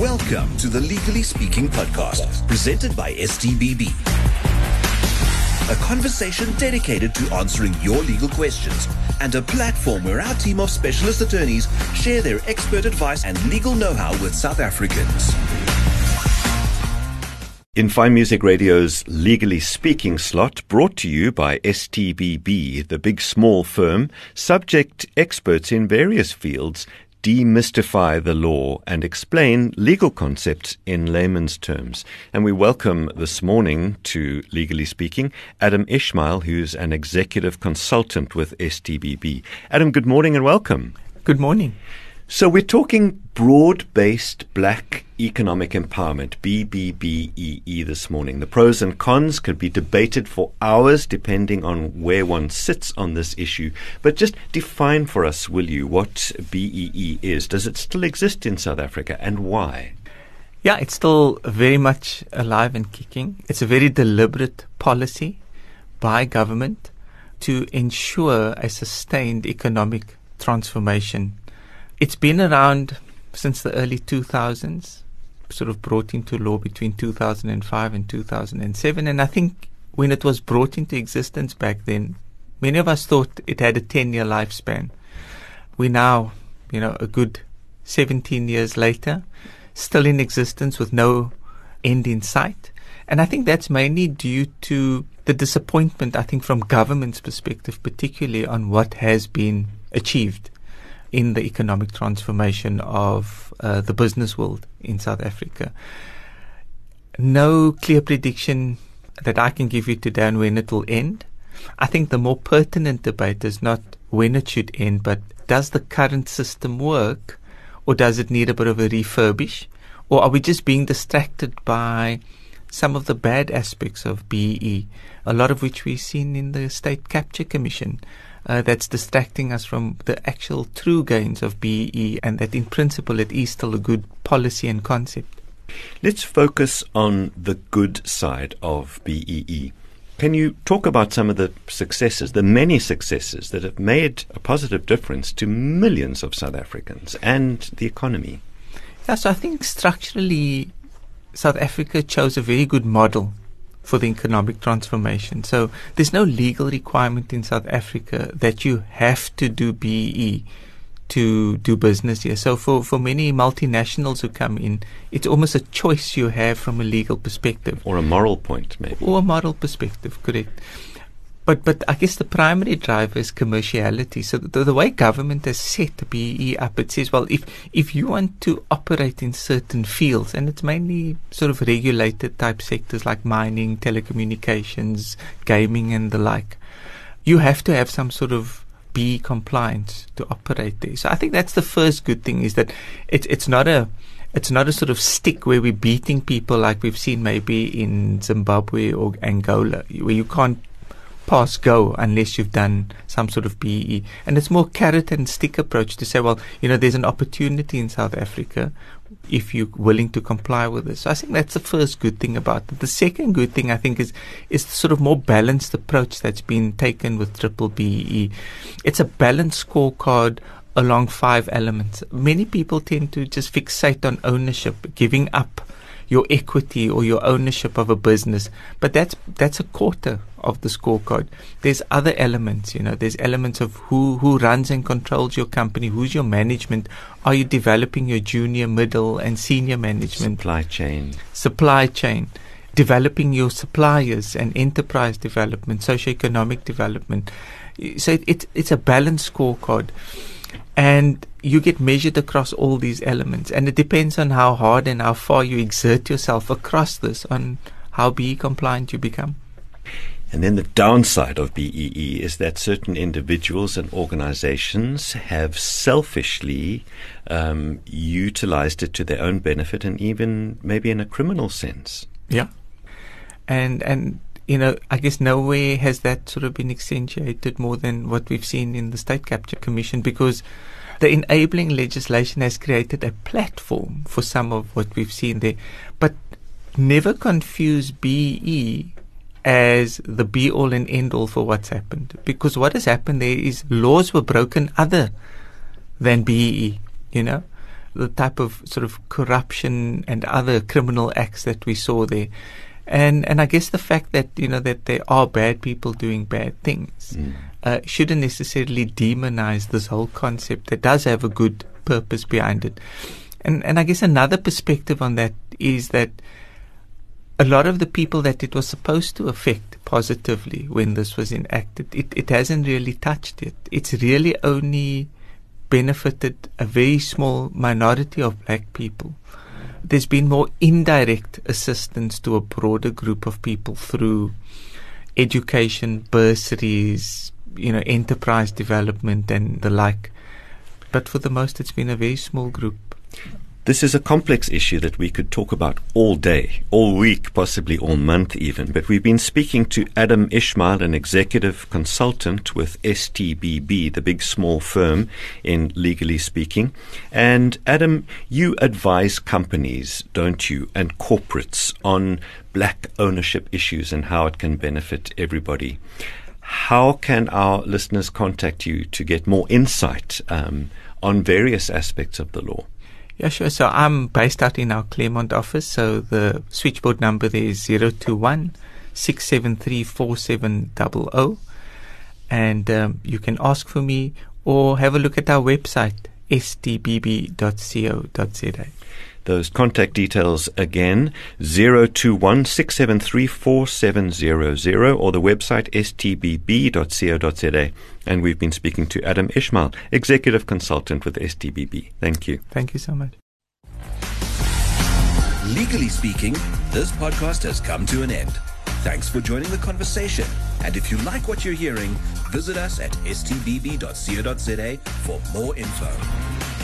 Welcome to the Legally Speaking podcast, presented by STBB. A conversation dedicated to answering your legal questions and a platform where our team of specialist attorneys share their expert advice and legal know how with South Africans. In Fine Music Radio's Legally Speaking slot, brought to you by STBB, the big small firm, subject experts in various fields demystify the law and explain legal concepts in layman's terms. And we welcome this morning to Legally Speaking Adam Ismail, who's an executive consultant with STBB. Adam, good morning and welcome. Good morning. So we're talking broad-based black economic empowerment, BBBEE, this morning. The pros and cons could be debated for hours depending on where one sits on this issue. But just define for us, will you, what BEE is? Does it still exist in South Africa and why? Yeah, it's still very much alive and kicking. It's a very deliberate policy by government to ensure a sustained economic transformation it's been around since the early 2000s, sort of brought into law between 2005 and 2007. And I think when it was brought into existence back then, many of us thought it had a 10 year lifespan. We now, you know, a good 17 years later, still in existence with no end in sight. And I think that's mainly due to the disappointment, I think, from government's perspective, particularly on what has been achieved in the economic transformation of uh, the business world in South Africa. No clear prediction that I can give you today on when it will end. I think the more pertinent debate is not when it should end, but does the current system work or does it need a bit of a refurbish? Or are we just being distracted by some of the bad aspects of BE, a lot of which we've seen in the State Capture Commission? Uh, that's distracting us from the actual true gains of BEE, and that in principle it is still a good policy and concept. Let's focus on the good side of BEE. Can you talk about some of the successes, the many successes that have made a positive difference to millions of South Africans and the economy? Yeah, so I think structurally, South Africa chose a very good model for the economic transformation. So there's no legal requirement in South Africa that you have to do BE to do business here. So for, for many multinationals who come in, it's almost a choice you have from a legal perspective. Or a moral point, maybe. Or a moral perspective, correct. But but I guess the primary driver is commerciality. So the, the way government has set the BE up, it says, well, if if you want to operate in certain fields, and it's mainly sort of regulated type sectors like mining, telecommunications, gaming, and the like, you have to have some sort of BE compliance to operate there. So I think that's the first good thing is that it's it's not a it's not a sort of stick where we're beating people like we've seen maybe in Zimbabwe or Angola, where you can't pass go unless you've done some sort of BE. And it's more carrot and stick approach to say, well, you know, there's an opportunity in South Africa if you're willing to comply with this. So I think that's the first good thing about it. The second good thing I think is is the sort of more balanced approach that's been taken with triple BEE. It's a balanced scorecard along five elements. Many people tend to just fixate on ownership, giving up your equity or your ownership of a business, but that's that's a quarter of the scorecard. There's other elements, you know, there's elements of who, who runs and controls your company, who's your management, are you developing your junior, middle, and senior management? Supply chain. Supply chain. Developing your suppliers and enterprise development, socioeconomic development. So it, it, it's a balanced scorecard. And you get measured across all these elements. And it depends on how hard and how far you exert yourself across this on how BE compliant you become. And then the downside of BEE is that certain individuals and organizations have selfishly um, utilized it to their own benefit and even maybe in a criminal sense. Yeah. And, and, you know, I guess nowhere has that sort of been accentuated more than what we've seen in the State Capture Commission because the enabling legislation has created a platform for some of what we've seen there. But never confuse BE as the be all and end all for what's happened. Because what has happened there is laws were broken other than BE, you know. the type of sort of corruption and other criminal acts that we saw there. And and I guess the fact that you know that there are bad people doing bad things mm. uh, shouldn't necessarily demonize this whole concept that does have a good purpose behind it. And and I guess another perspective on that is that a lot of the people that it was supposed to affect positively when this was enacted, it, it hasn't really touched it. It's really only benefited a very small minority of black people. There's been more indirect assistance to a broader group of people through education, bursaries, you know, enterprise development and the like. But for the most, it's been a very small group. This is a complex issue that we could talk about all day, all week, possibly all month even. But we've been speaking to Adam Ismail, an executive consultant with STBB, the big small firm in legally speaking. And Adam, you advise companies, don't you, and corporates on black ownership issues and how it can benefit everybody. How can our listeners contact you to get more insight um, on various aspects of the law? Yeah, sure. So I'm based out in our Claremont office. So the switchboard number there is 021 673 And um, you can ask for me or have a look at our website, stbb.co.za. Those contact details again 021 or the website stbb.co.za. And we've been speaking to Adam Ismail, Executive Consultant with STBB. Thank you. Thank you so much. Legally speaking, this podcast has come to an end. Thanks for joining the conversation. And if you like what you're hearing, visit us at stbb.co.za for more info.